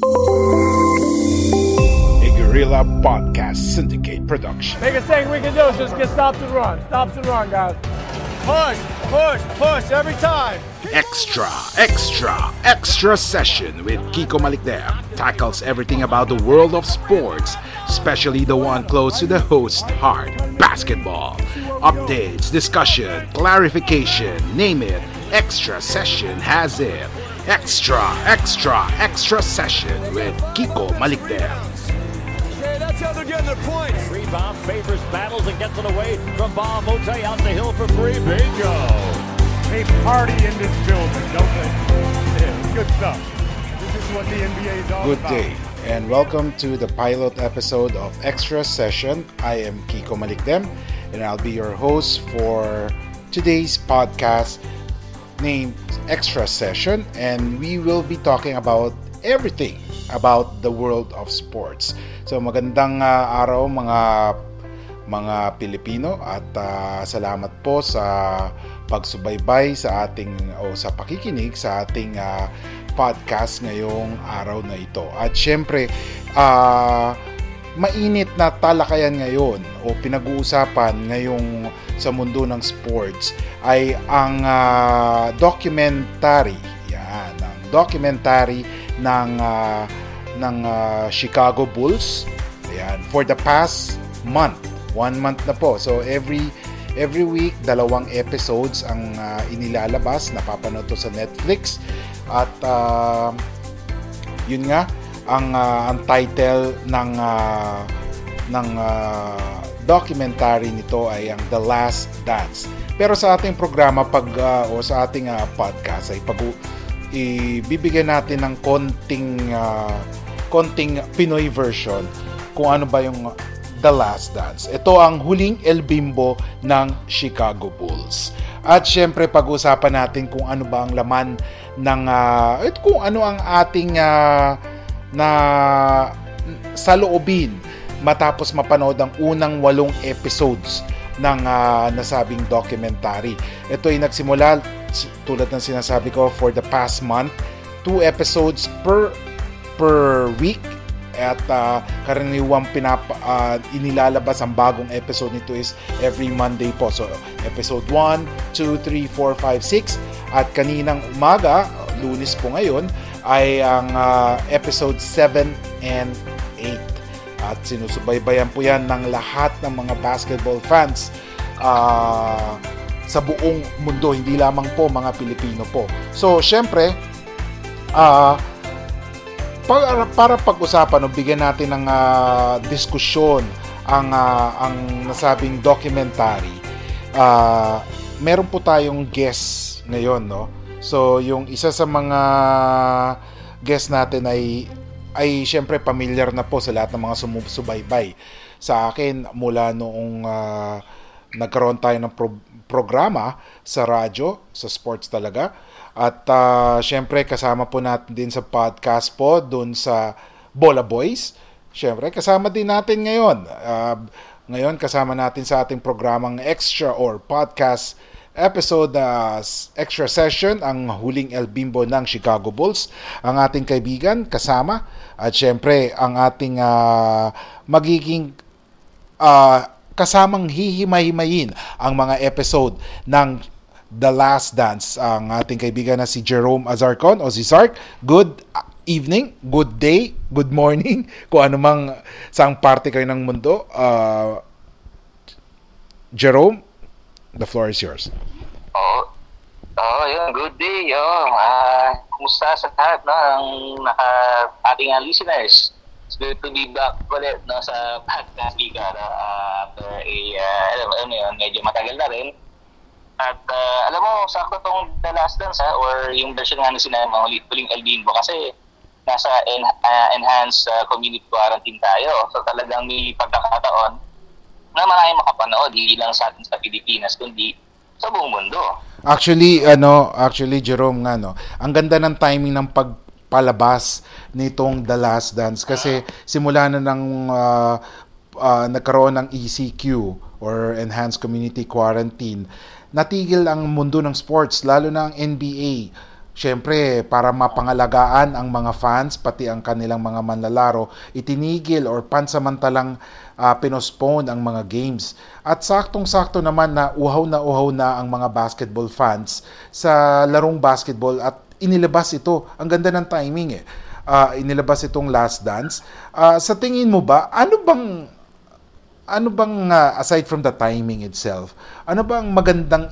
A Guerrilla Podcast Syndicate production. Biggest thing we can do is just get stops and run. Stops and run, guys. Push, push, push every time. Extra, extra, extra session with Kiko Malikdem tackles everything about the world of sports, especially the one close to the host heart, basketball. Updates, discussion, clarification, name it. Extra session has it. Extra, extra, extra session with Kiko Malikdem. Okay, that's how they're getting their points. Rebound favors battles and gets it away from Bob Mote out the hill for three. Bingo. They party in this building, don't they? Yeah, good stuff. This is what the NBA is all Good about. day, and welcome to the pilot episode of Extra Session. I am Kiko Malikdem, and I'll be your host for today's podcast named Extra Session, and we will be talking about everything about the world of sports. So magandang ah, araw mga mga Pilipino at ah, salamat po sa pagsubaybay sa ating o sa pakikinig sa ating ah, podcast ngayong araw na ito. At syempre, ah, mainit na talakayan ngayon o pinag-uusapan ngayong sa mundo ng sports ay ang ah, documentary. Yan ang documentary ng ah, ng ah, Chicago Bulls. Ayan, for the past month. One month na po. So every every week dalawang episodes ang ah, inilalabas. Napapanood to sa Netflix. At ah, yun nga ang ah, ang title ng ah, ng ah, documentary nito ay ang The Last Dance. Pero sa ating programa pag ah, o sa ating ah, podcast ay pag ibibigyan natin ng konting ah, konting Pinoy version kung ano ba yung The Last Dance. Ito ang huling El Bimbo ng Chicago Bulls. At syempre pag-usapan natin kung ano ba ang laman ng at kung ano ang ating ah, na saloobin matapos mapanood ang unang walong episodes ng ah, nasabing documentary. Ito ay nagsimula tulad ng sinasabi ko for the past month, two episodes per per week at uh, karaniwang pinapa, ah, inilalabas ang bagong episode nito is every Monday po. So, episode 1, 2, 3, 4, 5, 6 at kaninang umaga, lunes po ngayon, ay ang ah, episode 7 and 8. At sinusubaybayan po yan ng lahat ng mga basketball fans ah, sa buong mundo, hindi lamang po mga Pilipino po. So, syempre, ah para, para pag-usapan o bigyan natin ng ah, diskusyon ang ah, ang nasabing documentary. ah meron po tayong guest ngayon, no? So, yung isa sa mga guest natin ay ay syempre familiar na po sa lahat ng mga sumusubaybay sa akin mula noong ah, nagkaroon tayo ng pro- programa sa radyo, sa sports talaga. At ah, syempre kasama po natin din sa podcast po doon sa Bola Boys. Syempre kasama din natin ngayon. Ah, ngayon kasama natin sa ating programang extra or podcast episode na extra session ang huling El Bimbo ng Chicago Bulls. Ang ating kaibigan kasama at syempre ang ating ah, magiging ah, kasamang hihimay-himayin ang mga episode ng The Last Dance. Ang ating kaibigan na si Jerome Azarcon o si Sark. Good evening, good day, good morning, kung ano mang saang parte kayo ng mundo. Uh, Jerome, the floor is yours. Oo. Oo, yun. Good day. Oh, uh, kumusta sa lahat no, ang naka, ating listeners? It's good to be back ulit no, sa podcast Liga. No, uh, after a, uh, alam mo yun, medyo matagal na rin. At uh, alam mo, sakto tong The Last Dance ha, or yung version nga na sinama, huling Albimbo kasi nasa en, uh, enhanced uh, community quarantine tayo. So talagang may pagkakataon na marami makapanood, hindi lang sa atin sa Pilipinas, kundi sa buong mundo. Actually, ano, actually Jerome nga no, ang ganda ng timing ng pagpalabas nitong The Last Dance kasi simula na ng uh, uh, nagkaroon ng ECQ or Enhanced Community Quarantine natigil ang mundo ng sports, lalo na ang NBA. Siyempre, para mapangalagaan ang mga fans, pati ang kanilang mga manlalaro, itinigil or pansamantalang uh, pinospone ang mga games. At saktong-sakto naman na uhaw na uhaw na ang mga basketball fans sa larong basketball at inilabas ito. Ang ganda ng timing eh. Uh, inilabas itong Last Dance. Uh, sa tingin mo ba, ano bang ano bang uh, aside from the timing itself, ano bang magandang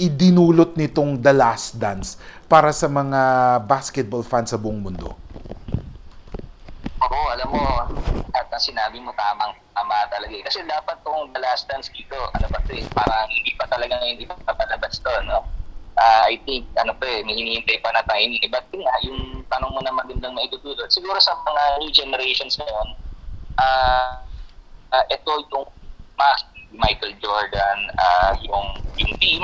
idinulot nitong The Last Dance para sa mga basketball fans sa buong mundo? Oo, alam mo, at ang sinabi mo tamang tama talaga eh. Kasi dapat tong The Last Dance dito, ano ba ito eh, parang hindi pa talaga hindi pa papalabas to, no? Uh, I think, ano pa eh, hinihintay pa na tayo. Yun nga, yung tanong mo na magandang maitutulot, siguro sa mga new generations ngayon, ah, uh, uh, ito yung Michael Jordan, uh, yung, yung team,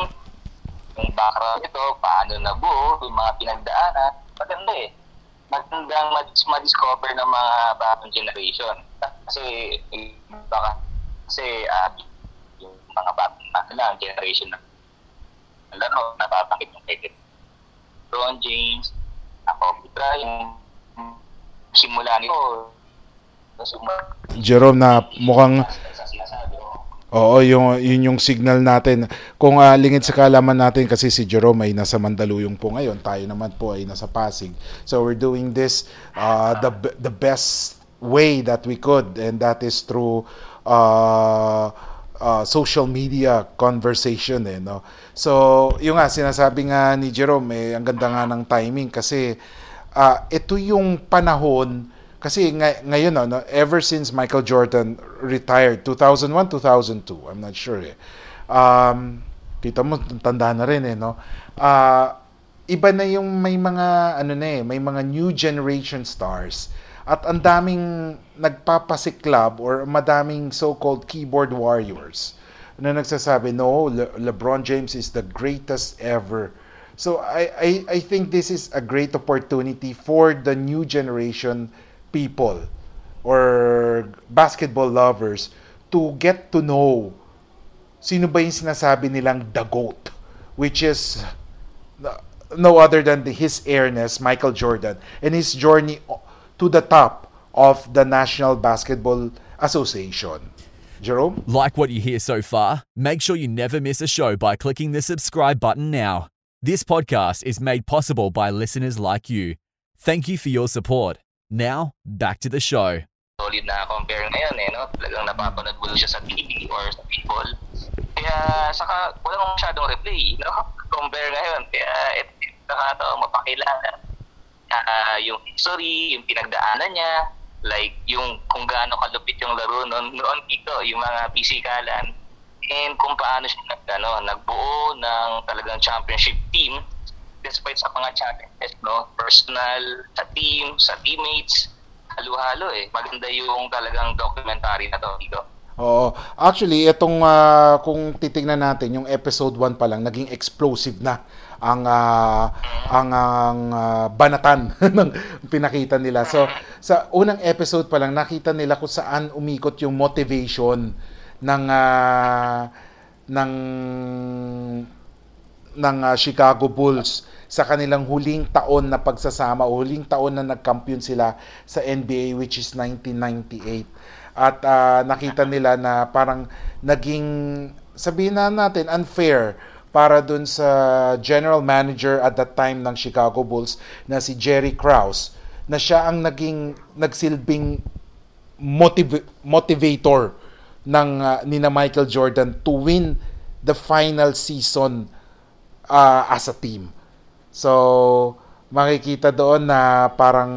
yung background ito, paano nabuo, yung mga pinagdaanan, maganda eh. Magandang ma-discover ng mga bagong generation. Kasi, baka, kasi uh, yung mga bagong ano, generation na laro, nababanggit yung kay Ron James, ako, Bryant, simula nito, Jerome na mukhang Oo, yung, yun yung signal natin. Kung uh, lingid sa kalaman natin kasi si Jerome ay nasa Mandaluyong po ngayon, tayo naman po ay nasa Pasig. So we're doing this uh, the the best way that we could and that is through uh, uh, social media conversation eh no. So, yung nga sinasabi nga ni Jerome eh ang ganda nga ng timing kasi uh, ito yung panahon kasi ngay- ngayon, no, ever since Michael Jordan retired, 2001, 2002, I'm not sure eh. Um, kita mo, tanda na rin eh, no? Uh, iba na yung may mga, ano na eh, may mga new generation stars. At ang daming nagpapasiklab or madaming so-called keyboard warriors na nagsasabi, no, Le- LeBron James is the greatest ever. So I, I, I think this is a great opportunity for the new generation people or basketball lovers to get to know sino ba yung sinasabi nilang the GOAT, which is no other than the, his airness, Michael Jordan, and his journey to the top of the National Basketball Association. Jerome? Like what you hear so far? Make sure you never miss a show by clicking the subscribe button now. This podcast is made possible by listeners like you. Thank you for your support. Now, back to the show. Solid na compare ngayon eh, no? Talagang napapanood mo siya sa TV or sa people. Kaya saka walang masyadong replay, no? Compare ngayon. Kaya et, nakatawa mapakilala. Uh, yung history, yung pinagdaanan niya, like yung kung gaano kalupit yung laro noon, noon dito, yung mga pisikalan, and kung paano siya nag, ano, nagbuo ng talagang championship team despite sa mga challenges, no? Personal, sa team, sa teammates, halo-halo eh. Maganda yung talagang documentary na to dito. Oo. Actually, itong uh, kung titingnan natin yung episode 1 pa lang naging explosive na ang uh, ang ang uh, banatan ng pinakita nila. So sa unang episode pa lang nakita nila kung saan umikot yung motivation ng uh, ng ng uh, Chicago Bulls sa kanilang huling taon na pagsasama o huling taon na nagkampiyon sila sa NBA which is 1998. At uh, nakita nila na parang naging sabihin na natin unfair para dun sa general manager at that time ng Chicago Bulls na si Jerry Krause na siya ang naging nagsilbing motiv- motivator ng uh, ni Michael Jordan to win the final season uh, as a team. So, makikita doon na parang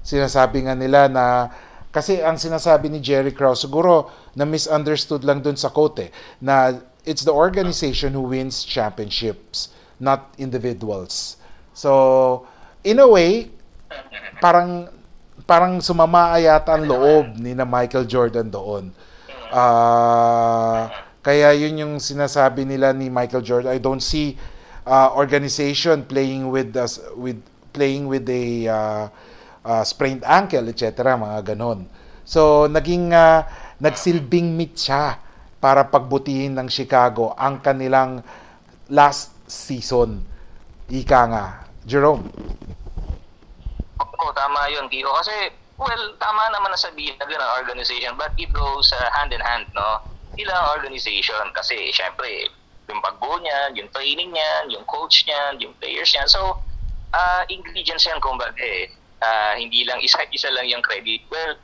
sinasabi nga nila na kasi ang sinasabi ni Jerry Krause siguro na misunderstood lang doon sa quote eh, na it's the organization who wins championships, not individuals. So, in a way, parang parang sumama yata ang loob ni na Michael Jordan doon. Uh, kaya yun yung sinasabi nila ni Michael Jordan. I don't see uh, organization playing with us with playing with a uh, uh, sprained ankle, etc. mga ganon. So naging uh, nagsilbing meet siya para pagbutihin ng Chicago ang kanilang last season. Ika nga. Jerome. Oo, tama yun, Kiko. Kasi, well, tama naman na sabihin na organization, but it goes uh, hand in hand, no? Sila ang organization kasi, syempre, yung pagbuo niyan, yung training niyan, yung coach niyan, yung players niyan. So, uh, ingredients yan, kumbaga eh. Uh, hindi lang isa-isa lang yung credit. Well,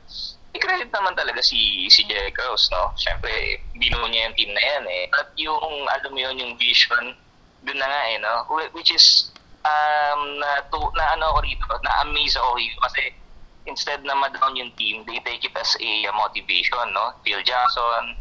i-credit naman talaga si si Jerry Krause, no? Siyempre, binuo niya yung team na yan eh. At yung, alam mo yun, yung vision, dun na nga eh, no? Which is, um, na, to, na ano ako rito, na-amaze ako rito kasi instead na ma-down yung team, they take it as a motivation, no? Phil Jackson,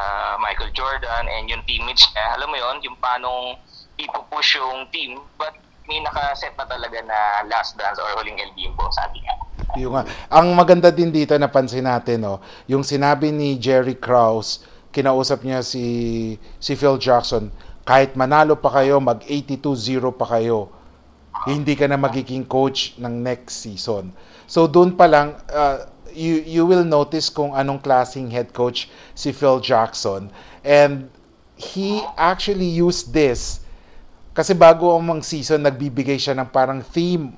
uh, Michael Jordan, and yung teammates niya, alam mo yon yung paanong ipupush yung team, but may nakaset na talaga na last dance or huling El Bimbo, sabi nga. Yung, ang maganda din dito napansin natin no, yung sinabi ni Jerry Krause, kinausap niya si si Phil Jackson, kahit manalo pa kayo, mag 82-0 pa kayo hindi ka na magiging coach ng next season. So doon pa lang uh, you you will notice kung anong klaseng head coach si Phil Jackson and he actually used this kasi bago ang season nagbibigay siya ng parang theme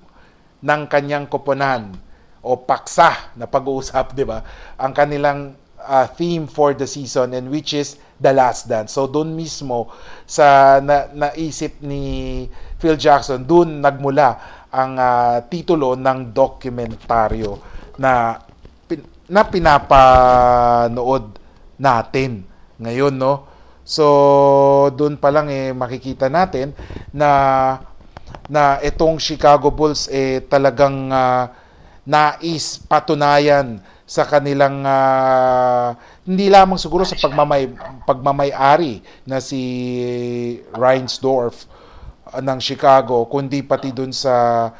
ng kanyang koponan o paksa na pag-uusap, 'di ba? Ang kanilang uh, theme for the season and which is The Last Dance. So doon mismo sa na, naisip ni Phil Jackson, doon nagmula ang uh, titulo ng dokumentaryo na na pinapanood natin ngayon, no? So, doon pa lang eh makikita natin na na itong Chicago Bulls eh talagang uh, nais patunayan sa kanilang uh, hindi lamang siguro sa pagmamay pagmamay-ari na si Reinsdorf uh, ng Chicago kundi pati dun sa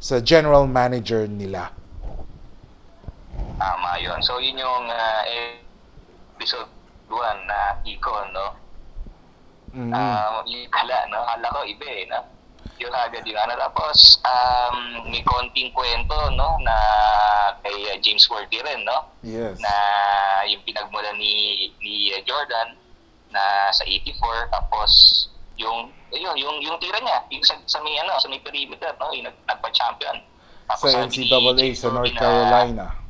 sa general manager nila. Tama yun. So yun yung uh, episode 1 na Icon, no? Mm-hmm. Uh, yung hala, no? Hala ko iba eh, no? Yung agad yung ano. Tapos, um, may konting kwento, no? Na kay uh, James Worthy rin, no? Yes. Na yung pinagmula ni, ni uh, Jordan na sa 84. Tapos, yung yun, yung yung tira niya, yung sa, sa may ano, sa may perimeter, no, yung nag, nagpa-champion. Tapos sa NCAA sa North Carolina.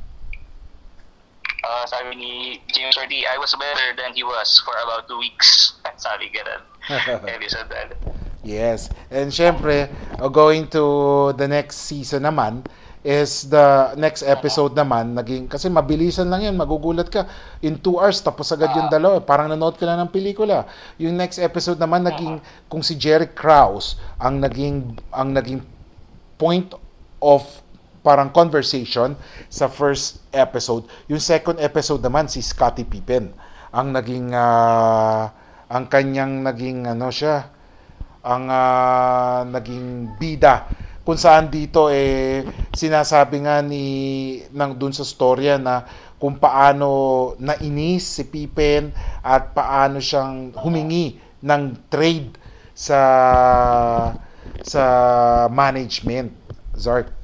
Uh, sabi ni James Hardy, I was better than he was for about two weeks. sabi ganun. Episode Yes. And syempre, uh, going to the next season naman, is the next episode naman. Naging kasi mabilisan lang yan magugulat ka. In 2 hours tapos agad yung dalawa. Parang nanood ka na ng pelikula. Yung next episode naman naging kung si Jerry Krause ang naging ang naging point of parang conversation sa first episode. Yung second episode naman si Scottie Pippen. Ang naging uh, ang kanyang naging ano siya ang uh, naging bida. Kung saan dito eh sinasabi nga ni ng dun sa storya na kung paano nainis si Pippen at paano siyang humingi ng trade sa sa management. Zark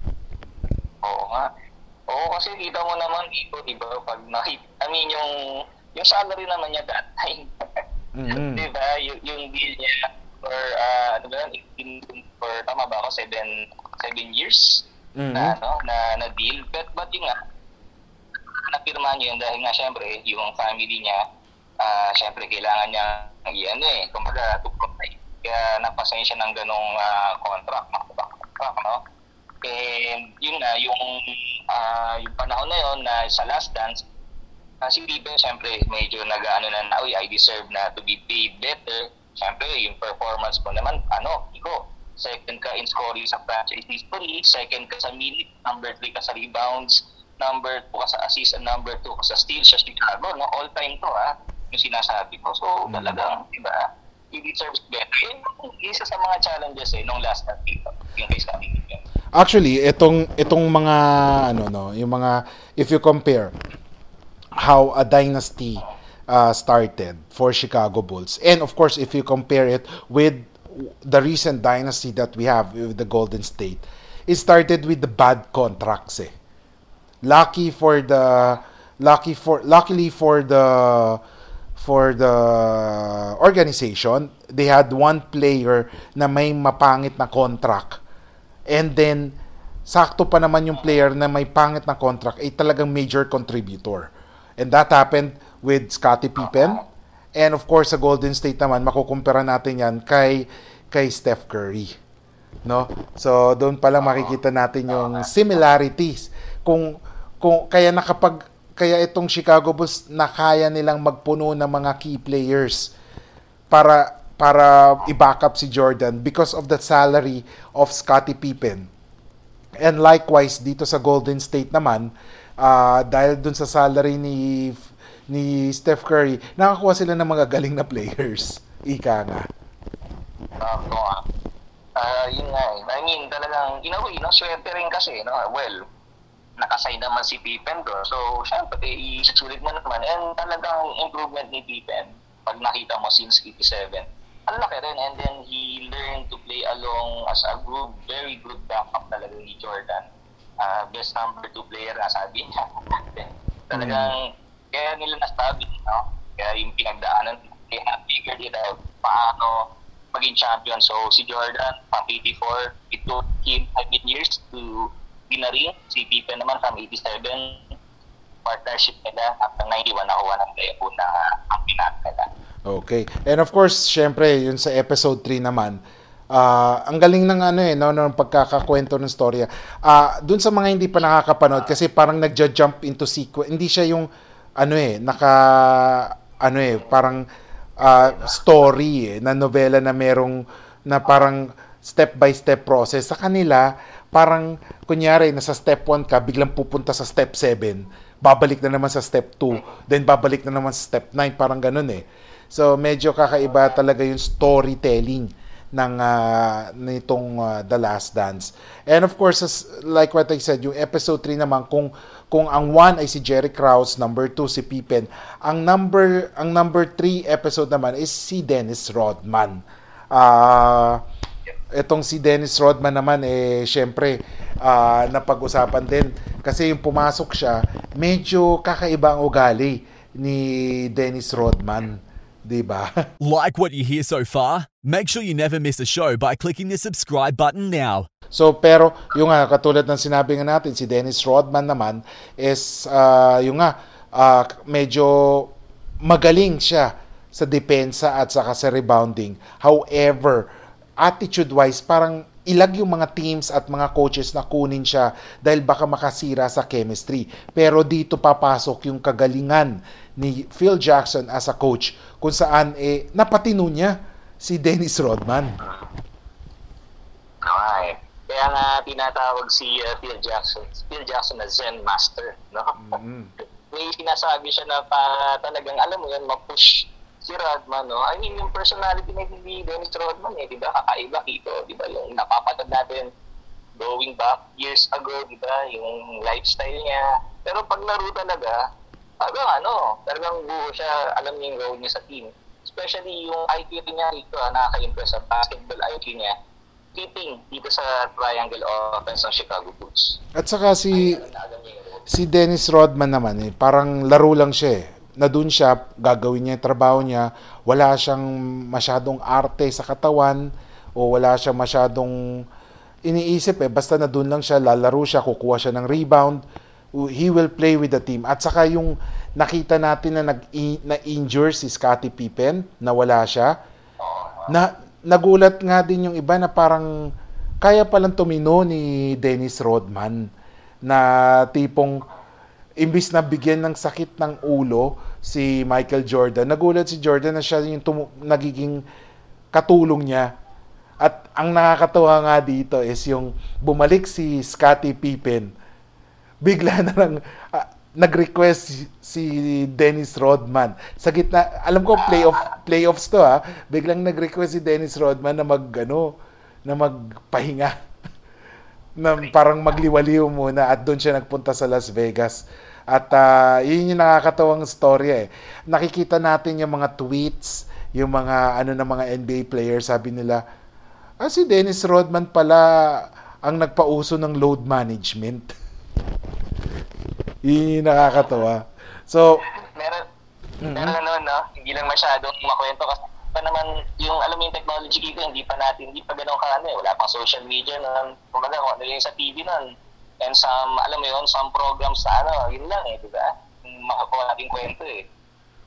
Oo nga. Oo kasi kita mo naman dito di ba pag nakita I mean yung yung salary naman niya that time. Mm-hmm. di ba yung, yung deal niya or uh, ano ba yun? For tama ba ako? Seven seven years mm-hmm. na ano na na deal but but yung nga napirma niya yun dahil nga syempre yung family niya uh, syempre kailangan niya i-ano eh kumbaga to provide kaya napasensya ng ganong uh, contract contract no And yun na, yung, ah, yung panahon na yun na sa last dance, uh, si Pippen, syempre, medyo nag-ano na na, uy, I deserve na to be paid better. Syempre, yung performance mo naman, ano, ikaw, second ka in scoring sa franchise history, second ka sa minute, number 3 ka sa rebounds, number 2 ka sa assist, and number 2 ka sa steals sa Chicago, no? All time to, ha? Yung sinasabi ko. So, talagang, di ba, he deserves better. Yun, isa sa mga challenges eh, nung last na dito, yung Scottie Pippen. Actually, itong itong mga ano no, yung mga if you compare how a dynasty uh, started for Chicago Bulls. And of course, if you compare it with the recent dynasty that we have with the Golden State, it started with the bad contracts. Eh. Lucky for the lucky for luckily for the for the organization, they had one player na may mapangit na contract. And then sakto pa naman yung player na may pangit na contract ay talagang major contributor. And that happened with Scottie Pippen. And of course, sa Golden State naman, makukumpara natin yan kay, kay Steph Curry. No? So, doon pa lang makikita natin yung similarities. Kung, kung kaya nakapag kaya itong Chicago Bulls na kaya nilang magpuno ng mga key players para para i-back up si Jordan because of the salary of Scottie Pippen. And likewise dito sa Golden State naman, ah, dahil dun sa salary ni ni Steph Curry, nakakuha sila ng mga galing na players. Ika nga. Um, no. Ah, yun nga eh. I mean, talagang, in a way, no, swerte rin kasi, no? Well, nakasign naman si Pippen ko. So, syempre, isusulit mo naman. And talagang improvement ni Pippen, pag nakita mo since 87, ang laki rin. And then, he learned to play along as a good, very good backup talaga ni Jordan. Ah, best number two player na sabi niya. talagang, kaya nila nasabi, no? Kaya yung pinagdaanan, they have figured it out paano maging champion. So, si Jordan, from 84, it took him 7 years to win na rin. Si Pippen naman from 87, partnership nila hanggang 91 nakuha ng unang ang pinat nila. Okay. And of course, syempre, yun sa episode 3 naman, ah ang galing ng ano eh, no, ng pagkakakwento ng storya. Ah, dun sa mga hindi pa nakakapanood, kasi parang nagja-jump into sequence. Hindi siya yung, ano eh, naka, ano eh, parang ah, story eh, na novela na merong, na parang step by step process. Sa kanila, parang, kunyari, nasa step 1 ka, biglang pupunta sa step 7, babalik na naman sa step 2, then babalik na naman sa step 9, parang ganun eh. So medyo kakaiba talaga yung storytelling ng ah, nitong ah, The Last Dance. And of course, as, like what I said, yung episode 3 naman kung kung ang 1 ay si Jerry Krause, number 2 si Pippen, ang number ang number 3 episode naman is si Dennis Rodman. Ah itong si Dennis Rodman naman eh syempre ah, napag-usapan din kasi yung pumasok siya medyo kakaiba ang ugali ni Dennis Rodman, 'di ba? Like what you hear so far? Make sure you never miss a show by clicking the subscribe button now. So pero yung nga katulad ng sinabi nga natin si Dennis Rodman naman is ah, yung nga ah, medyo magaling siya sa depensa at saka sa rebounding. However, attitude-wise parang ilag yung mga teams at mga coaches na kunin siya dahil baka makasira sa chemistry. Pero dito papasok yung kagalingan ni Phil Jackson as a coach kung saan eh napatino niya si Dennis Rodman. Okay. Kaya nga tinatawag si uh, Phil Jackson, Phil Jackson na Zen Master, no? May sinasabi siya na pa talagang alam mo yan, ma-push si Rodman, no? I mean, yung personality na ni Dennis Rodman, eh, di ba? Kakaiba dito, di ba? Yung napapatad natin going back years ago, di ba? Yung lifestyle niya. Pero pag laro talaga, talagang ano, talagang buo siya, alam niya yung role niya sa team. Especially yung IQ niya dito, ah, nakaka-impress sa basketball IQ niya. Keeping dito sa triangle offense ng Chicago Bulls. At saka si si Dennis Rodman naman eh, parang laro lang siya eh. Na doon siya, gagawin niya yung trabaho niya, wala siyang masyadong arte sa katawan o wala siyang masyadong iniisip eh. Basta na doon lang siya, lalaro siya, kukuha siya ng rebound, he will play with the team. At saka yung nakita natin na nag na injure si Scottie Pippen, na wala siya. Na nagulat nga din yung iba na parang kaya palang tumino ni Dennis Rodman na tipong imbis na bigyan ng sakit ng ulo si Michael Jordan, nagulat si Jordan na siya yung tumu- nagiging katulong niya. At ang nakakatuwa nga dito is yung bumalik si Scottie Pippen, bigla na lang ah, nag-request si, Dennis Rodman. Sa gitna, alam ko playoff playoffs to ha, biglang nag-request si Dennis Rodman na mag ano, na magpahinga. na parang magliwaliw muna at doon siya nagpunta sa Las Vegas. At ah, yun yung nakakatawang storya eh. Nakikita natin yung mga tweets, yung mga ano ng mga NBA players, sabi nila, ah si Dennis Rodman pala ang nagpauso ng load management. yun yung nakakatawa. So, meron, meron ano, no? Hindi lang masyadong makwento kasi pa naman yung alam mo yung technology dito hindi pa natin hindi pa ganoon ka ano eh wala pang social media noon kumbaga kung ano yung sa TV noon and some alam mo yun some programs sa ano yun lang eh di ba Yung makakuha natin kwento eh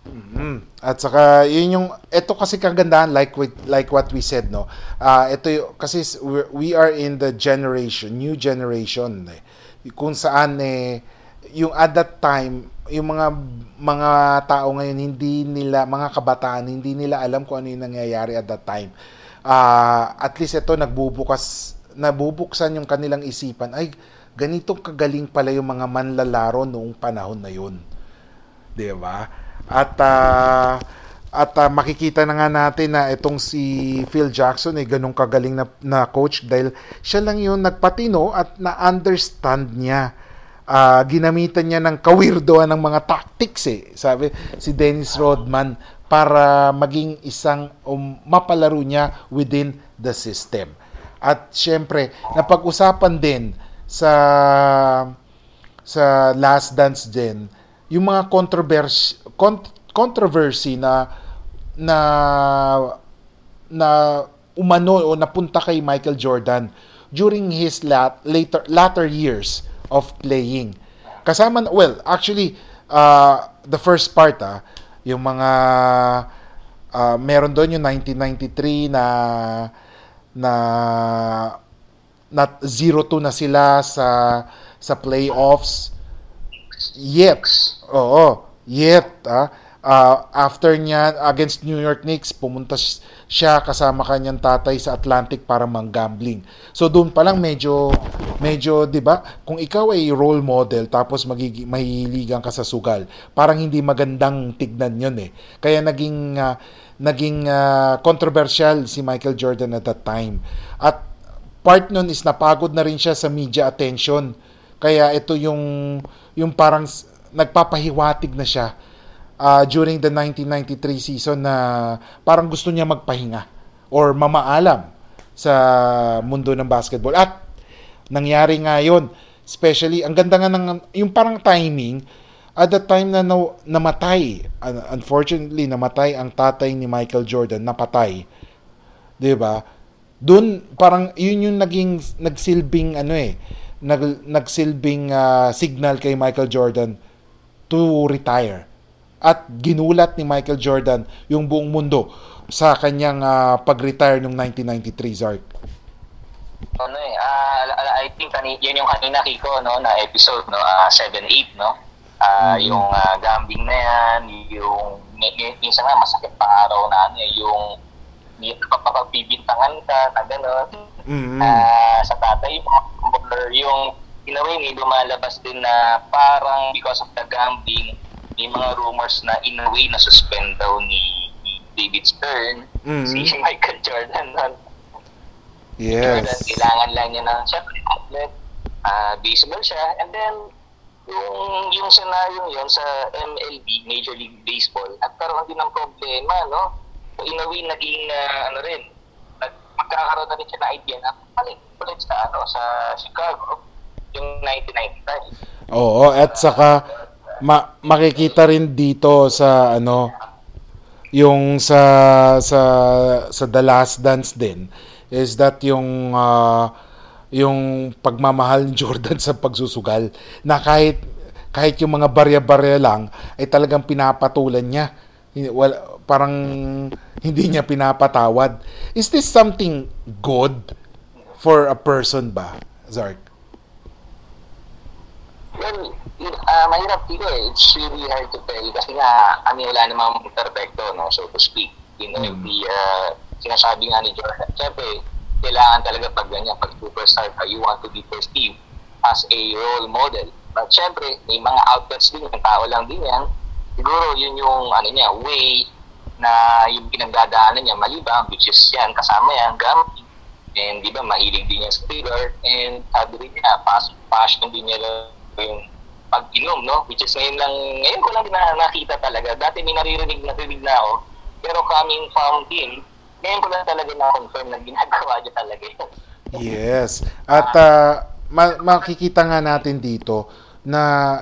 Mm. At saka yun yung ito kasi kagandahan like with, like what we said no. Ah ito yung, kasi we are in the generation, new generation eh. Kung saan eh yung at that time yung mga mga tao ngayon hindi nila mga kabataan hindi nila alam kung ano yung nangyayari at that time. Ah at least ito nagbubukas nabubuksan yung kanilang isipan ay ganitong kagaling pala yung mga manlalaro noong panahon na yun. 'di ba? At ah, at ah, makikita na nga natin na itong si Phil Jackson ay ganun kagaling na, na coach dahil siya lang yung nagpatino at na-understand niya. Ah, ginamitan niya ng kawirdoan ng mga tactics eh. Sabi si Dennis Rodman para maging isang um, mapalaro niya within the system. At syempre, napag-usapan din sa sa Last Dance din, yung mga controversy con- controversy na na na umano o napunta kay Michael Jordan during his lat, later latter years of playing. Kasama well, actually uh, the first part ah, yung mga ah, meron doon yung 1993 na na na 0-2 na sila sa sa playoffs. Yet, oo, yet, ah, ah, after niya against New York Knicks, pumunta siya kasama kanyang tatay sa Atlantic para mang-gambling. So doon pa lang medyo medyo 'di ba? Kung ikaw ay role model tapos magigi mahihiligan ka sa sugal, parang hindi magandang tignan 'yon eh. Kaya naging ah, naging ah, controversial si Michael Jordan at that time. At part nun is napagod na rin siya sa media attention. Kaya ito yung yung parang nagpapahiwatig na siya ah, during the 1993 season na parang gusto niya magpahinga or mamaalam sa mundo ng basketball. At nangyari nga yun. Especially, ang ganda nga ng, yung parang timing, at the time na na- namatay, un- unfortunately, namatay ang tatay ni Michael Jordan, napatay. 'di ba? Doon parang yun yung naging nagsilbing ano eh, nag, nagsilbing ah, signal kay Michael Jordan to retire. At ginulat ni Michael Jordan yung buong mundo sa kanyang ah, pag-retire noong 1993 Zark. ano eh ala- I think kani, yun yung kanina Kiko no na episode no ah, 7-8 no Ah, Mhm. yung ah, gambling na yan yung mi- mi- minsan nga masakit pa araw na ano eh yung papagbibintangan ka na gano'n Mm-mm. Ah, sa tatay mo yung in a way may lumalabas din na parang because of the gambling may mga rumors na in a way na suspend daw ni, David Stern Mhm. si Michael Jordan nun. yes. Jordan, kailangan lang niya ng syempre outlet, ah, baseball siya, and then yung yung scenario yun sa MLB, Major League Baseball, nagkaroon din ng problema, no? So in a way, naging, ah, ano rin, magkakaroon na rin siya na idea na balik ulit sa, ano, sa Chicago, yung 1995. Oo, at saka ma- makikita rin dito sa ano yung sa sa sa The Last Dance din is that yung ah, yung pagmamahal ni Jordan sa pagsusugal na kahit kahit yung mga barya-barya lang ay talagang pinapatulan niya wala, parang hindi niya pinapatawad is this something good for a person ba, Zark? Well, uh, mahirap dito eh. It's really hard to tell kasi nga, ano wala namang perfecto, no, so to speak. You know, Mm. the, uh, sinasabi nga ni Jordan, syempre, kailangan talaga pag ganyan, pag superstar ka, you want to be perceived as a role model. But syempre, may mga outlets din, yung tao lang din yan. Siguro yun yung ano niya, way na yung pinagdadaanan niya malibang, which is yan, kasama yan, gambling. And di ba, mahilig din niya sa figure. And sabi rin niya, passion, passion din niya yung pag-inom, no? Which is ngayon lang, ngayon ko lang na nakita talaga. Dati may naririnig, narinig na ako. Pero coming from him, ngayon ko lang talaga na-confirm na ginagawa niya talaga yun. Yes. At ah, ma- makikita nga natin dito na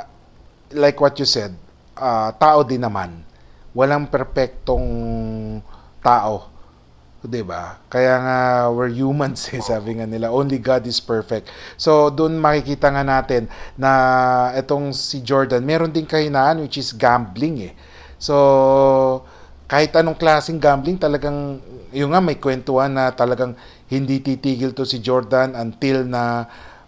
like what you said, ah, tao din naman. Walang perpektong tao. 'Di ba? Kaya nga we're humans eh, sabi nga nila. Only God is perfect. So doon makikita nga natin na itong si Jordan, meron din kahinaan which is gambling eh. So kahit anong klaseng gambling talagang yung nga may kwentuhan na talagang hindi titigil to si Jordan until na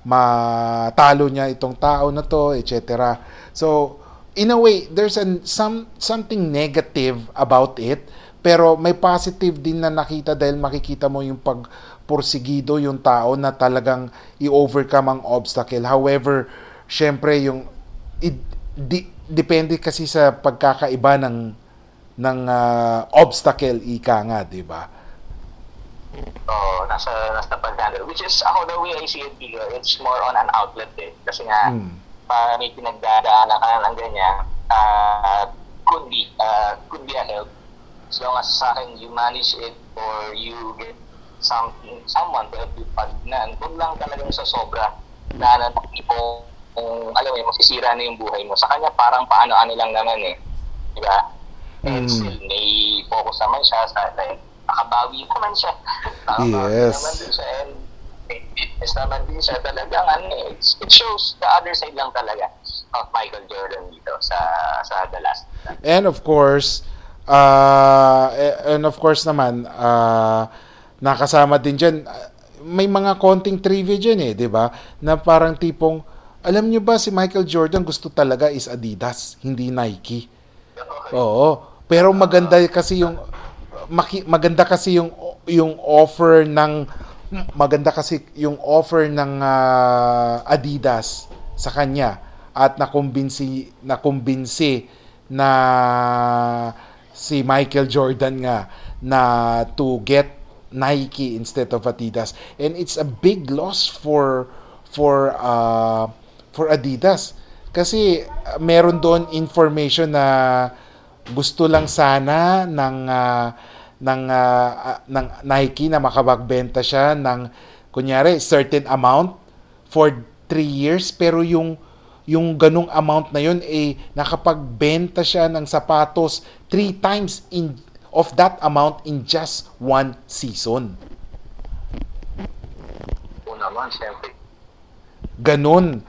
matalo niya itong tao na to, etc. So in a way there's an some something negative about it pero may positive din na nakita dahil makikita mo yung pagporsigido yung tao na talagang i-overcome ang obstacle. However, syempre yung it, di, depende kasi sa pagkakaiba ng ng ah, obstacle ika nga, 'di ba? So, nasa, nasa pag-handle. Which is, ako the way I see it, Tigo, it's more on an outlet eh. Kasi nga, Mm. pa may pinagdadaanan ka ng ganyan, uh, could be, uh, could be a help. As long as sa akin, you manage it or you get something, someone to help you pag na, huwag lang talagang sa sobra na na tipo, kung alam mo yun, masisira na yung buhay mo. Sa kanya, parang paano-ano lang naman eh. Di ba? And Mm. still, may focus naman siya sa, like, nakabawi naman siya. Nakabawi Yes. naman din siya. And may fitness naman din siya. Talagang, ano eh, it shows the other side lang talaga of Michael Jordan dito sa sa The Last. And of course, uh, and of course naman, uh, nakasama din dyan, uh, may mga konting trivia dyan eh, di ba? Na parang tipong, alam nyo ba si Michael Jordan gusto talaga is Adidas, hindi Nike. Oo. Pero maganda kasi yung maganda kasi yung yung offer ng maganda kasi yung offer ng ah, Adidas sa kanya at nakumbinsi nakumbinsi na si Michael Jordan nga na to get Nike instead of Adidas. And it's a big loss for for uh, for Adidas. Kasi uh, meron doon information na gusto lang sana ng uh, ng uh, uh, ng Nike na makapagbenta siya ng kunyari certain amount for 3 years. Pero yung yung ganung amount na yun eh nakapagbenta siya ng sapatos 3 times in of that amount in just one season. Oo naman, syempre. Ganun.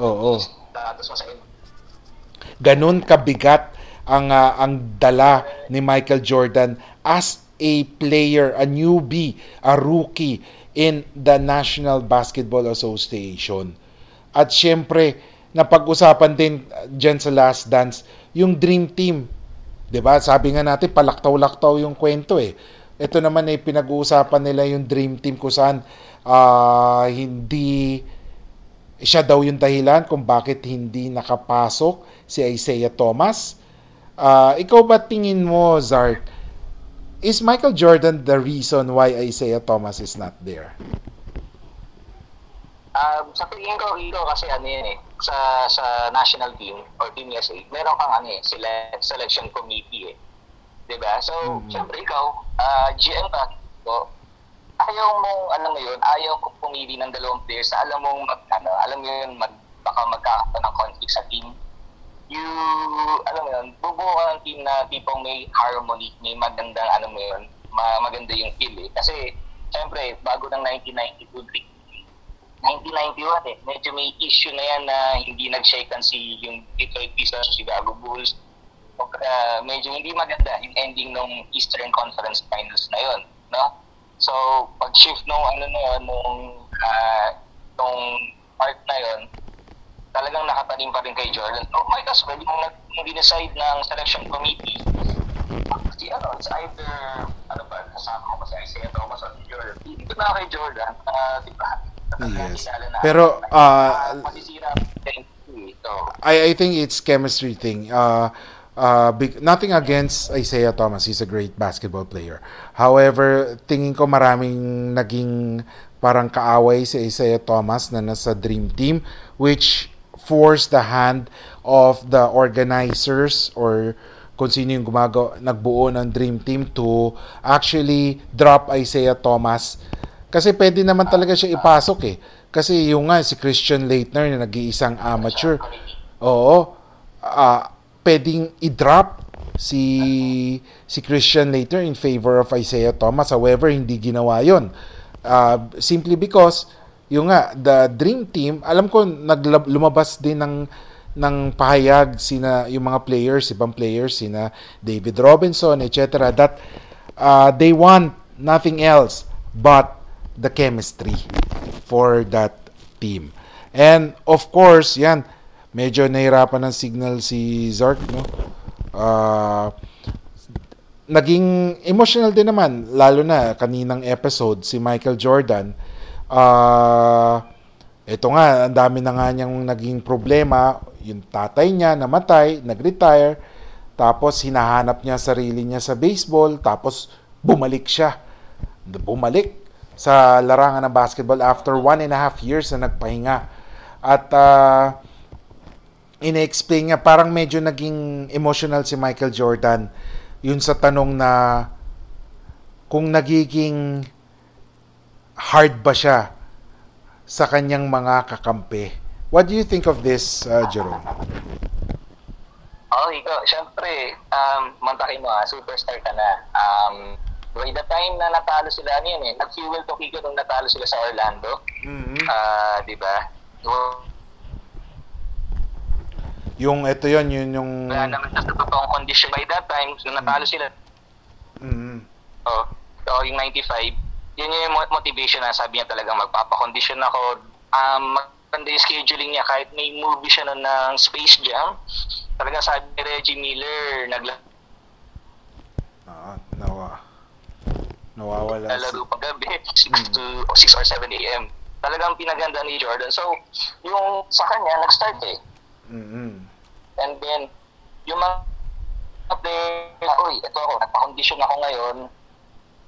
Oo. Ganun kabigat ang ah, ang dala ni Michael Jordan as a player, a newbie, a rookie in the National Basketball Association. At syempre, napag-usapan din ah, dyan sa Last Dance, yung Dream Team. 'Di ba? Sabi nga natin, palaktaw-laktaw yung kwento eh. Ito naman ay pinag-uusapan nila yung Dream Team kung saan ah, hindi siya daw yung dahilan kung bakit hindi nakapasok si Isaiah Thomas. Ah, ikaw ba tingin mo, Zark, is Michael Jordan the reason why Isaiah Thomas is not there? Um, sa tingin ko, Iko, kasi ano yan eh, sa, sa national team or Team USA, meron kang ano eh, sele- selection committee eh. 'Di ba So, syempre ikaw, ah, GM ka, so, ayaw mong, alam mo yun, ayaw ko pumili ng dalawang players na alam mong, mag, ano, alam mo yun, mag, baka magkakaroon ng conflict sa team. You, alam mo yun, bubuo ka ng team na tipong may harmony, may magandang, ano mo yun, ma- maganda yung feel eh. Kasi, syempre, bago ng 1992 Dream 1991 eh. Medyo may issue na yan na hindi nag-shaken si yung Detroit Pistons Chicago Bulls. Uh, medyo hindi maganda yung ending ng Eastern Conference Finals na yon, no? So, pag-shift nung ano na yun, nung, uh, nung part na yun, talagang nakatanim pa rin kay Jordan. So, might as well, yung, yung dinecide ng selection committee, si ano, it's either, ano ba, kasama ko kasi Isaiah Thomas o si Jordan. Dito na kay Jordan, uh, di ba? Yes. Na- Pero, uh, ito. I, I think it's chemistry thing. Uh, uh, big, nothing against Isaiah Thomas. He's a great basketball player. However, tingin ko maraming naging parang kaaway si Isaiah Thomas na nasa Dream Team which forced the hand of the organizers or kung sino yung gumago, nagbuo ng Dream Team to actually drop Isaiah Thomas kasi pwede naman talaga siya ipasok eh. Kasi yung nga, si Christian Leitner na nag-iisang amateur, oo, ah pwedeng i-drop si si Christian Leitner in favor of Isaiah Thomas. However, hindi ginawa yon. Ah, simply because yung nga the dream team alam ko naglab- lumabas din ng ng pahayag sina yung mga players ibang players sina David Robinson etc that uh, they want nothing else but the chemistry for that team. And of course yan medyo nahirapan ng signal si Zark no? Uh, naging emotional din naman lalo na kaninang episode si Michael Jordan. Ah ito nga ang dami na nga niyang naging problema. Yung tatay niya namatay nag-retire. Tapos hinahanap niya sarili niya sa baseball. Tapos bumalik siya. Bumalik sa larangan ng basketball after one and a half years na nagpahinga at ah, ina-explain niya parang medyo naging emotional si Michael Jordan yun sa tanong na kung nagiging hard ba siya sa kanyang mga kakampi. What do you think of this, uh, Jerome? Oh, ikaw, syempre, um, mantakin mo ah, superstar ka na. Um, by the time na natalo sila, ano yun eh, nag-fuel to Kiko nung natalo sila sa Orlando. Mm-hmm. Ah, di ba? So, Yung ito yon yun yung wala naman sa totoong condition by that time, nung natalo sila, mm, oh, oh, yung 95, yun yung mo- motivation na sabi niya talagang magpapakondisyon ako. Um, maganda yung scheduling niya kahit may movie siya nun ng Space Jam. Talagang sabi ni Reggie Miller, nagla ah, nawa nawawala si, lalaro pag gabi, 6 to 6 or 7 a.m. Talagang pinaganda ni Jordan. So, yung sa kanya, nag-start eh. mm And then, yung mga player, uy, ito ako, nagpa-condition ako ngayon,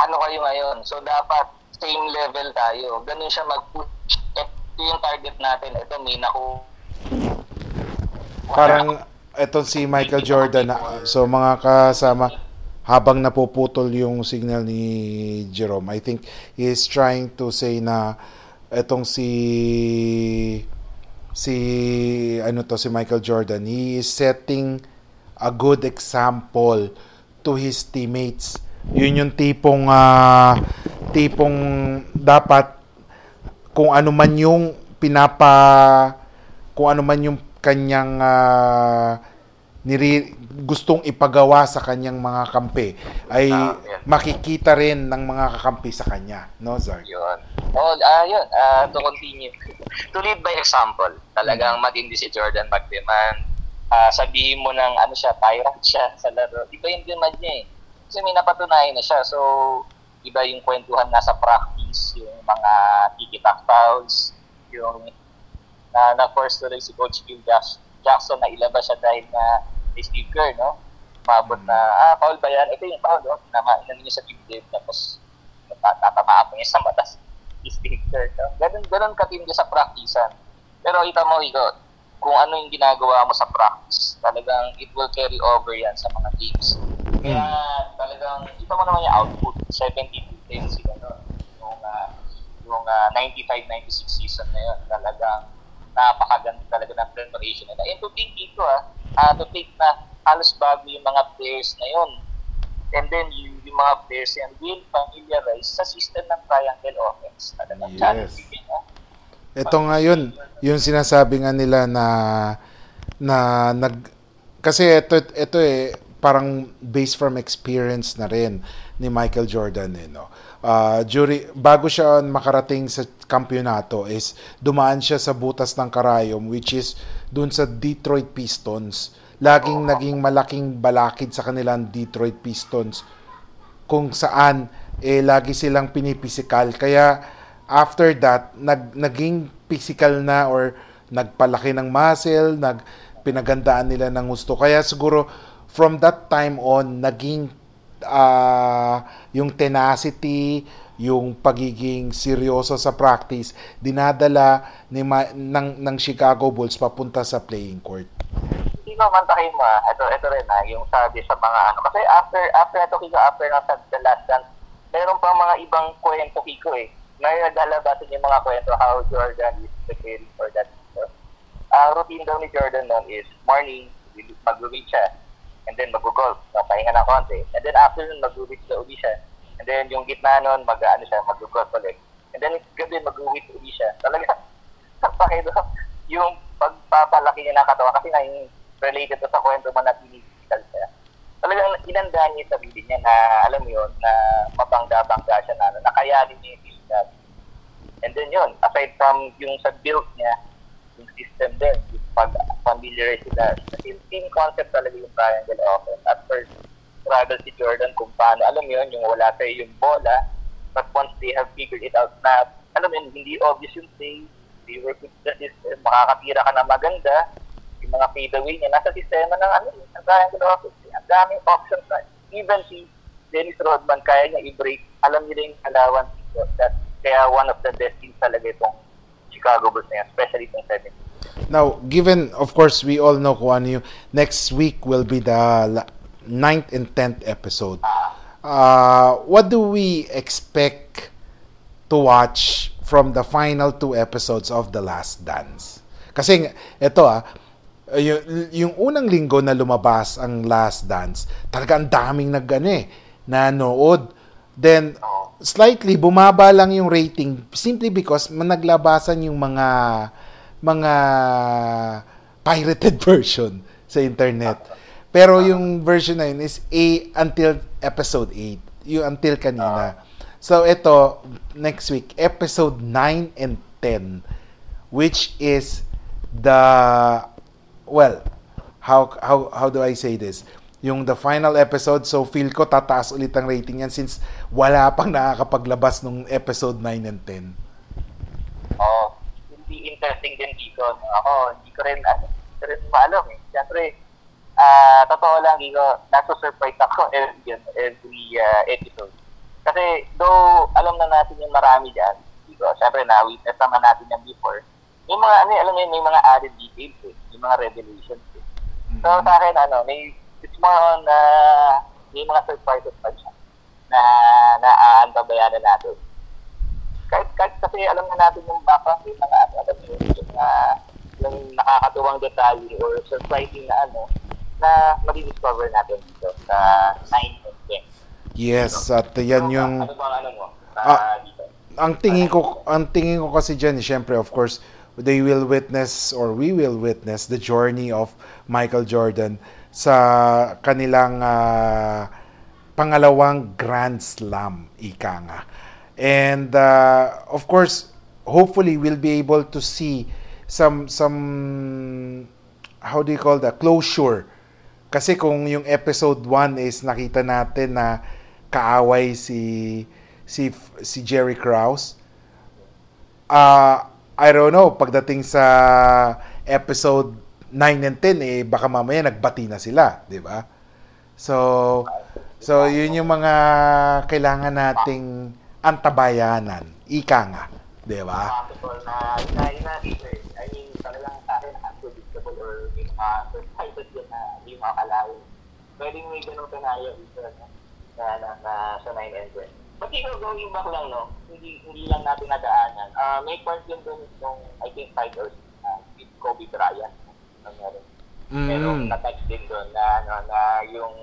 ano kayo ngayon? So, dapat same level tayo. Ganun siya mag-push. Ito yung target natin. Ito, may naku. parang ito si Michael Jordan so mga kasama habang napuputol yung signal ni Jerome I think he is trying to say na etong si si ano to si Michael Jordan he is setting a good example to his teammates. Yun yung tipong ah, tipong dapat kung ano man yung pinapa kung ano man yung kanyang ah, niri, gustong ipagawa sa kanyang mga kampi ay Ah, yeah. makikita rin ng mga kakampi sa kanya no Zark Yun. Oh, ah, yun. Ah, to continue. to lead by example. Talagang matindi si Jordan mag-demand. Ah, sabihin mo ng ano siya, tyrant siya sa laro. Iba yung demand niya eh. Kasi may napatunayan na siya. So, iba yung kwentuhan nasa practice, yung mga tiki-tack fouls, yung na na-force tuloy si Coach Jack- Jackson na ilabas siya dahil na kay Steve Kerr, no? Mabot na, ah, foul ba yan? Ito yung foul, no? Nama, inano niya sa dibdib, tapos tatamaan mo niya sa mata Kerr, no? Ganun, ganun katindi sa practicean. Pero ita mo, ikaw, kung ano yung ginagawa mo sa practice, talagang it will carry over yan sa mga games. Kaya talagang, ita mo naman yung output, 72-10 sila, no? Yung, ah, yung ah, 95-96 season na yun, talagang napakaganda talaga ng preparation nila. And to think dito, ah, ah, to think na halos bago yung mga players na yun. And then, yung, yung mga players yan will familiarize sa system ng triangle offense. Talagang Yes. challenging. Ito nga yun, yung sinasabi nga nila na na nag kasi ito ito eh parang based from experience na rin ni Michael Jordan eh no. Uh, jury, bago siya makarating sa kampyonato is dumaan siya sa butas ng karayom which is dun sa Detroit Pistons. Laging naging malaking balakid sa kanilang Detroit Pistons kung saan eh lagi silang pinipisikal. Kaya after that, nag, naging physical na or nagpalaki ng muscle, nag pinagandaan nila ng gusto. Kaya siguro from that time on, naging uh, yung tenacity, yung pagiging seryoso sa practice, dinadala ni ma- ng, ng Chicago Bulls papunta sa playing court. Hindi ko mantakin mo, ah. ito, ito rin ah, yung sabi sa mga ano. Kasi after, after ito, Kiko, after ng The Last Dance, meron pa mga ibang kwento, Kiko eh. May naglalabasan yung mga kwento how Jordan is preparing for that. So, uh, routine daw ni Jordan noon is morning, mag-reach siya and then mag-golf, no, pahinga ng konti. And then after nun, mag-reach na uli siya. And then yung gitna nun, mag-ano siya, mag-golf ulit. And then gabi, mag-uwi uli siya. Talaga, pakido, yung pagpapalaki niya ng katawan, kasi nga yung related to sa kwento mo na pinipisikal siya. Talagang inandaan niya sa sarili niya na, alam mo yun, na mabangga-bangga siya na, na nakayanin niya yung physical. And then yun, aside from yung sa build niya, yung system din, pag familiar sila. Kasi team concept talaga yung triangle offense. At first, struggle si Jordan kung paano, alam mo yun, yung wala sa yung bola, but once they have figured it out na, alam mo yun, hindi obvious yung play, they work with the system, makakatira ka na maganda, yung mga fadeaway niya, nasa sistema ng ano, ng triangle offense. Ang daming options na. Even si Dennis Rodman, kaya niya i-break, alam niya yung allowance that kaya one of the best teams talaga itong Chicago Bulls na yan, especially itong 70 Now, given, of course, we all know kung ano yung next week will be the ninth and tenth episode. Uh, what do we expect to watch from the final two episodes of The Last Dance? Kasi ito ah, yung, yung unang linggo na lumabas ang Last Dance, talaga ang daming nagano eh, nanood. Then, slightly bumaba lang yung rating simply because naglabasan yung mga mga pirated version sa internet. Pero yung version na yun is A until episode 8. Yung until kanina. So ito, next week, episode 9 and 10, which is the, well, how, how, how do I say this? Yung the final episode, so feel ko tataas ulit ang rating yan since wala pang nakakapaglabas nung episode 9 and 10. Interesting din dito. Ako, hindi ko rin, ano, hindi ko rin maalam eh. Siyempre, uh, totoo lang, Gigo, naso-surprise ako every, every uh, episode. Kasi, though, alam na natin yung marami dyan, Gigo, siyempre, na-witness naman natin yan before. May mga, ano, alam mo may mga added details eh. May mga revelations eh. Mm-hmm. So, sa akin, ano, may, it's more on, uh, may mga surprises pa siya na naaantabayanan natin kahit, kahit kasi alam na natin yung background, yung mga ano, alam mo yung mga yung nakakatuwang detalye or surprising na ano, na madi-discover natin dito sa 9 and 10. Yes, at yan yung... Ano bang ano mo? Ah, dito? Ang tingin ko, ang tingin ko kasi diyan, syempre, of course, they will witness or we will witness the journey of Michael Jordan sa kanilang uh, pangalawang Grand Slam, ika nga. And uh, of course hopefully we'll be able to see some some how do you call that? Closure. Kasi kung yung episode 1 is nakita natin na kaaway si si si Jerry Krause uh, I don't know pagdating sa episode 9 and 10 eh baka mamaya nagbati na sila di ba? So so yun yung mga kailangan nating antabayanan. Ika nga. Di ba? Possible na inayin natin eh. I mean, talagang sa akin unpredictable or may mga surprises na hindi mo akalain. Pwedeng may ganun dito na, na, na, na sa 9 and 10. But ikaw, going back lang, no? Hindi, hindi lang natin nadaanan. Uh, may part din dun nung, I think, 5 or 6 uh, with Kobe Bryant. Nangyari. Mm. Pero na-touch din doon na, ano, na yung,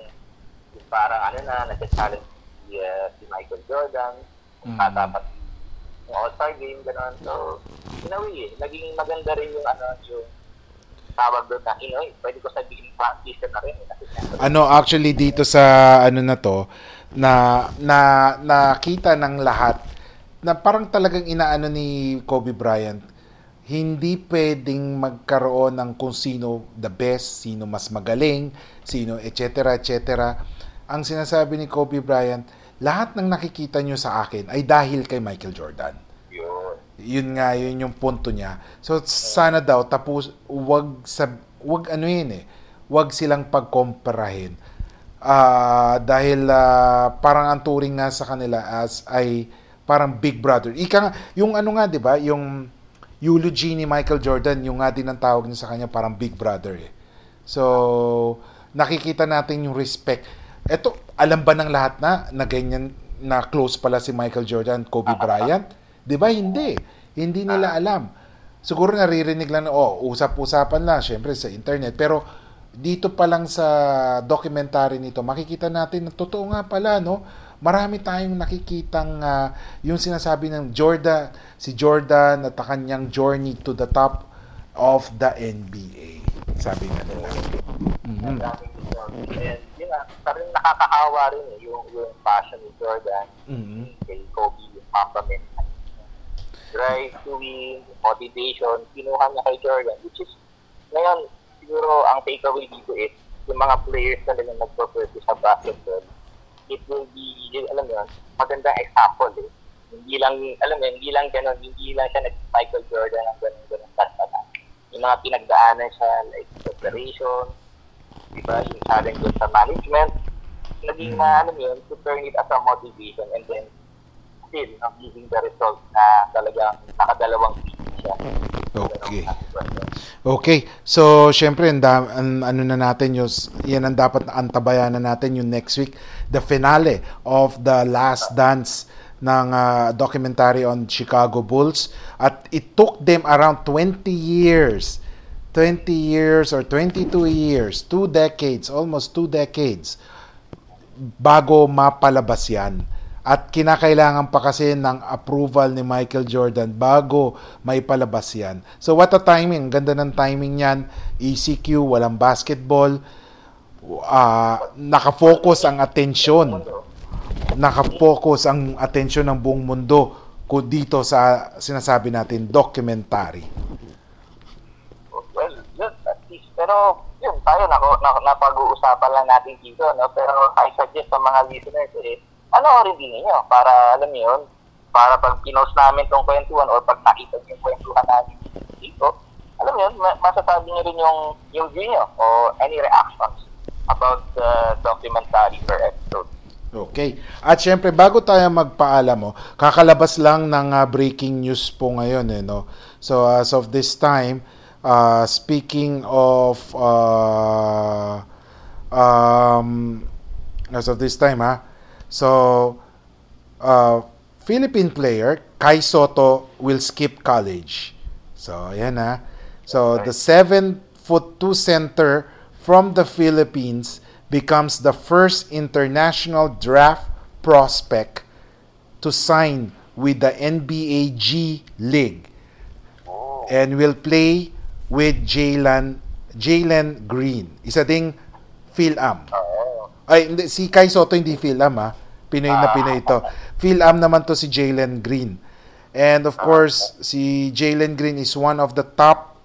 yung parang ano na, nag-challenge si, uh, si Michael Jordan, mm. uh, dapat yung All-Star game, gano'n. So, in a way, eh, naging maganda rin yung ano, yung tawag doon na, you pwede ko sabihin practice na rin. Eh, ano, actually, dito sa, ano na to, na na nakita ng lahat na parang talagang inaano ni Kobe Bryant hindi pwedeng magkaroon ng kung sino the best, sino mas magaling, sino etc. etc. Ang sinasabi ni Kobe Bryant, lahat ng nakikita nyo sa akin ay dahil kay Michael Jordan. Yun. Yun nga, yun yung punto niya. So sana daw tapos wag sa wag ano yun eh. Wag silang pagkomparahin. Ah, dahil ah, parang ang turing nga sa kanila as ay parang big brother. Ika nga, yung ano nga 'di ba, yung eulogy ni Michael Jordan, yung nga din ang tawag niya sa kanya parang big brother eh. So, nakikita natin yung respect. Ito, alam ba ng lahat na na ganyan na close pala si Michael Jordan, Kobe Bryant? 'Di ba? Hindi. Hindi nila alam. Siguro naririnig lang na, oh, usap-usapan lang, syempre sa internet. Pero dito pa lang sa documentary nito, makikita natin na totoo nga pala, no? Marami tayong nakikitang ah, yung sinasabi ng Jordan, si Jordan at ang kanyang journey to the top of the NBA. Sabi nga nila. Ang parang nakakaawa rin eh, yung, yung passion ni Jordan, Mhm. kay Kobe, yung pambamin. Drive to win, motivation, kinuha niya kay Jordan, which is, ngayon, siguro ang takeaway dito is, yung mga players na lang nagpo-purpose sa basketball, it will be, alam mo yun, magandang example eh. Hindi lang, alam mo, yun, hindi lang ganun, hindi lang siya nag-Michael Jordan ang ganun, ganun, basta na. Yung mga pinagdaanan siya, like preparation, di ba, yung challenges sa management, naging na, ano yun, to turn it as a motivation and then still, no, giving the result na talagang nakadalawang siya. Okay. Okay. So, syempre, ang, da- ang ano na natin yung, yan ang dapat antabayan na natin yung next week, the finale of the last dance ng ah, documentary on Chicago Bulls. At it took them around 20 years, 20 years or 22 years, two decades, almost two decades, bago mapalabas yan. At kinakailangan pa kasi ng approval ni Michael Jordan bago may palabas yan. So what a timing. Ganda ng timing yan. ECQ, walang basketball. Ah, nakafocus ang atensyon. Nakafocus ang atensyon ng buong mundo ko dito sa sinasabi natin documentary. Well, yun, at least. Pero, yun, tayo, nako, na, napag-uusapan lang natin dito, no? Pero I suggest sa mga listeners, eh, ano rin din ninyo, para, alam niyo yun, para pag pinost namin tong kwentuhan or pag nakita niyo yung kwentuhan namin dito, alam niyo, masasabi niyo rin yung, yung view niyo o any reactions about the documentary per episode. Okay. At syempre, bago tayo magpaalam, mo, kakalabas lang ng ah, breaking news po ngayon. Eh, no? So, as of this time, uh, speaking of, uh, um, as of this time, ha? So, uh, Philippine player, Kai Soto, will skip college. So, ayan ha. So, the 7 foot 2 center from the Philippines becomes the first international draft prospect to sign with the NBA G League and will play with Jalen Jalen Green. Isa ding Phil-Am. Ay, hindi, si Kai Soto hindi Phil-Am ha. Pinoy na Pinoy ito. Phil-Am naman to si Jalen Green. And of course, si Jalen Green is one of the top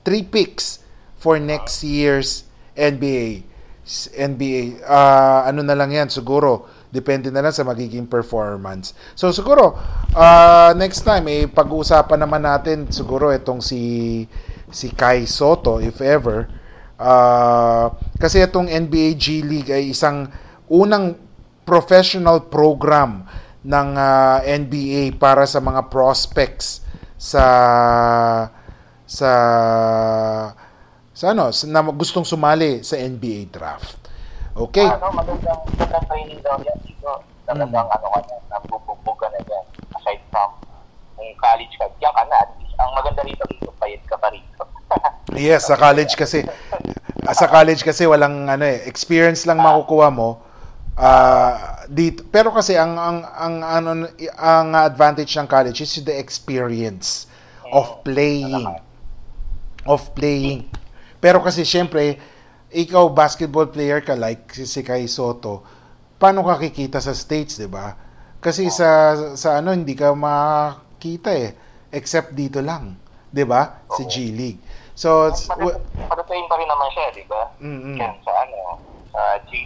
three picks for next year's NBA. NBA, ah, ano na lang yan, siguro. Depende na lang sa magiging performance. So, siguro, ah, next time, eh, pag-uusapan naman natin, siguro, itong si, si Kai Soto, if ever. Ah, kasi itong NBA G League ay isang unang professional program ng ah, NBA para sa mga prospects sa sa sa ano, na gustong sumali sa NBA draft. Okay. Ano, magandang, magandang training daw yan dito. Talagang ano ka na, nabubugbog ka na dyan. Aside from kung college ka, diyan ka na. At least, ang maganda rito dito, payat ka pa rito. Yes, sa college kasi sa college kasi walang ano eh, experience lang makukuha mo. Ah, dito pero kasi ang ang ang ano ang advantage ng college is the experience of playing of playing. Pero kasi syempre ikaw basketball player ka like si, si Kai Soto, paano ka kikita sa States, di ba? Kasi sa, sa ano, hindi ka makita eh. Except dito lang. Di ba? Sa G League. So, Patutuin pa rin naman siya, di ba? Mm-mm. Yan, sa ano, sa G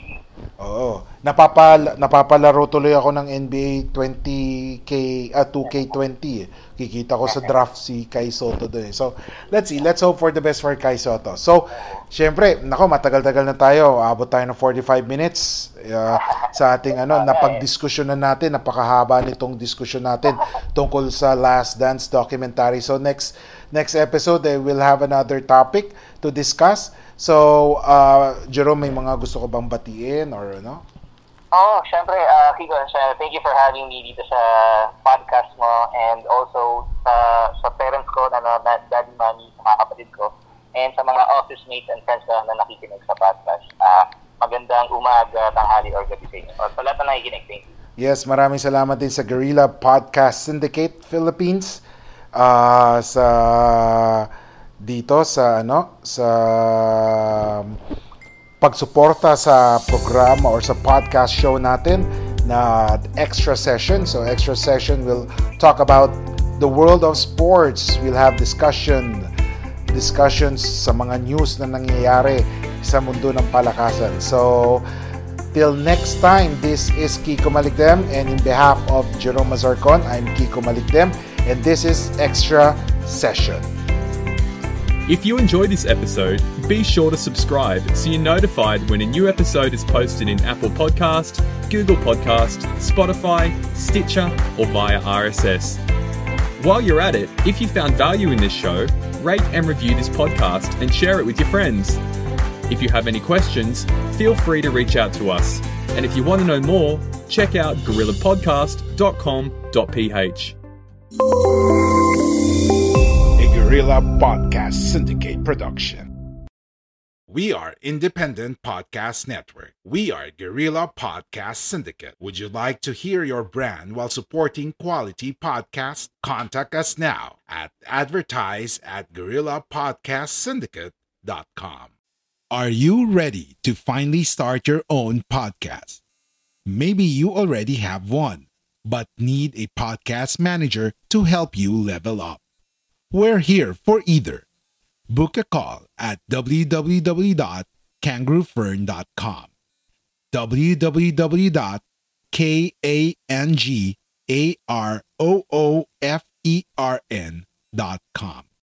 Oo. Napapal napapalaro tuloy ako ng NBA 20K ah 2K20. eh. Kikita ko sa draft si Kai Soto doon. eh. So, let's see. Let's hope for the best for Kai Soto. So, syempre, nako matagal-tagal na tayo. Abot tayo ng 45 minutes uh, sa ating ano, napagdiskusyonan natin. Napakahaba nitong diskusyon natin tungkol sa Last Dance documentary. So, next next episode, eh, we'll have another topic to discuss. So, uh, Jerome, may mga gusto ko bang batiin or ano? Oh, syempre, uh, Kiko, thank you for having me dito sa podcast mo and also sa sa parents ko, na, na, daddy, mommy, sa mga kapatid ko, and sa mga office mates and friends ko na nakikinig sa podcast. Uh, magandang umaga, tanghali, or gabi sa inyo. O, sa lahat na nakikinig, thank you. Yes, maraming salamat din sa Guerrilla Podcast Syndicate Philippines. Ah sa dito sa ano sa pagsuporta sa programa or sa podcast show natin na extra session. So extra session will talk about the world of sports. We'll have discussion discussions sa mga news na nangyayari sa mundo ng palakasan. So till next time, this is Kiko Malikdem and in behalf of Jerome Mazarcon, I'm Kiko Malikdem and this is Extra Session. If you enjoy this episode, be sure to subscribe so you're notified when a new episode is posted in Apple Podcast, Google Podcast, Spotify, Stitcher, or via RSS. While you're at it, if you found value in this show, rate and review this podcast and share it with your friends. If you have any questions, feel free to reach out to us. And if you want to know more, check out gorillapodcast.com.ph. a Guerrilla Podcast Syndicate production. We are Independent Podcast Network. We are Guerrilla Podcast Syndicate. Would you like to hear your brand while supporting quality podcasts? Contact us now at advertise at guerrillapodcastsyndicate.com. Are you ready to finally start your own podcast? Maybe you already have one, but need a podcast manager to help you level up. We're here for either. Book a call at www.kangaroofern.com. www.kangaroofern.com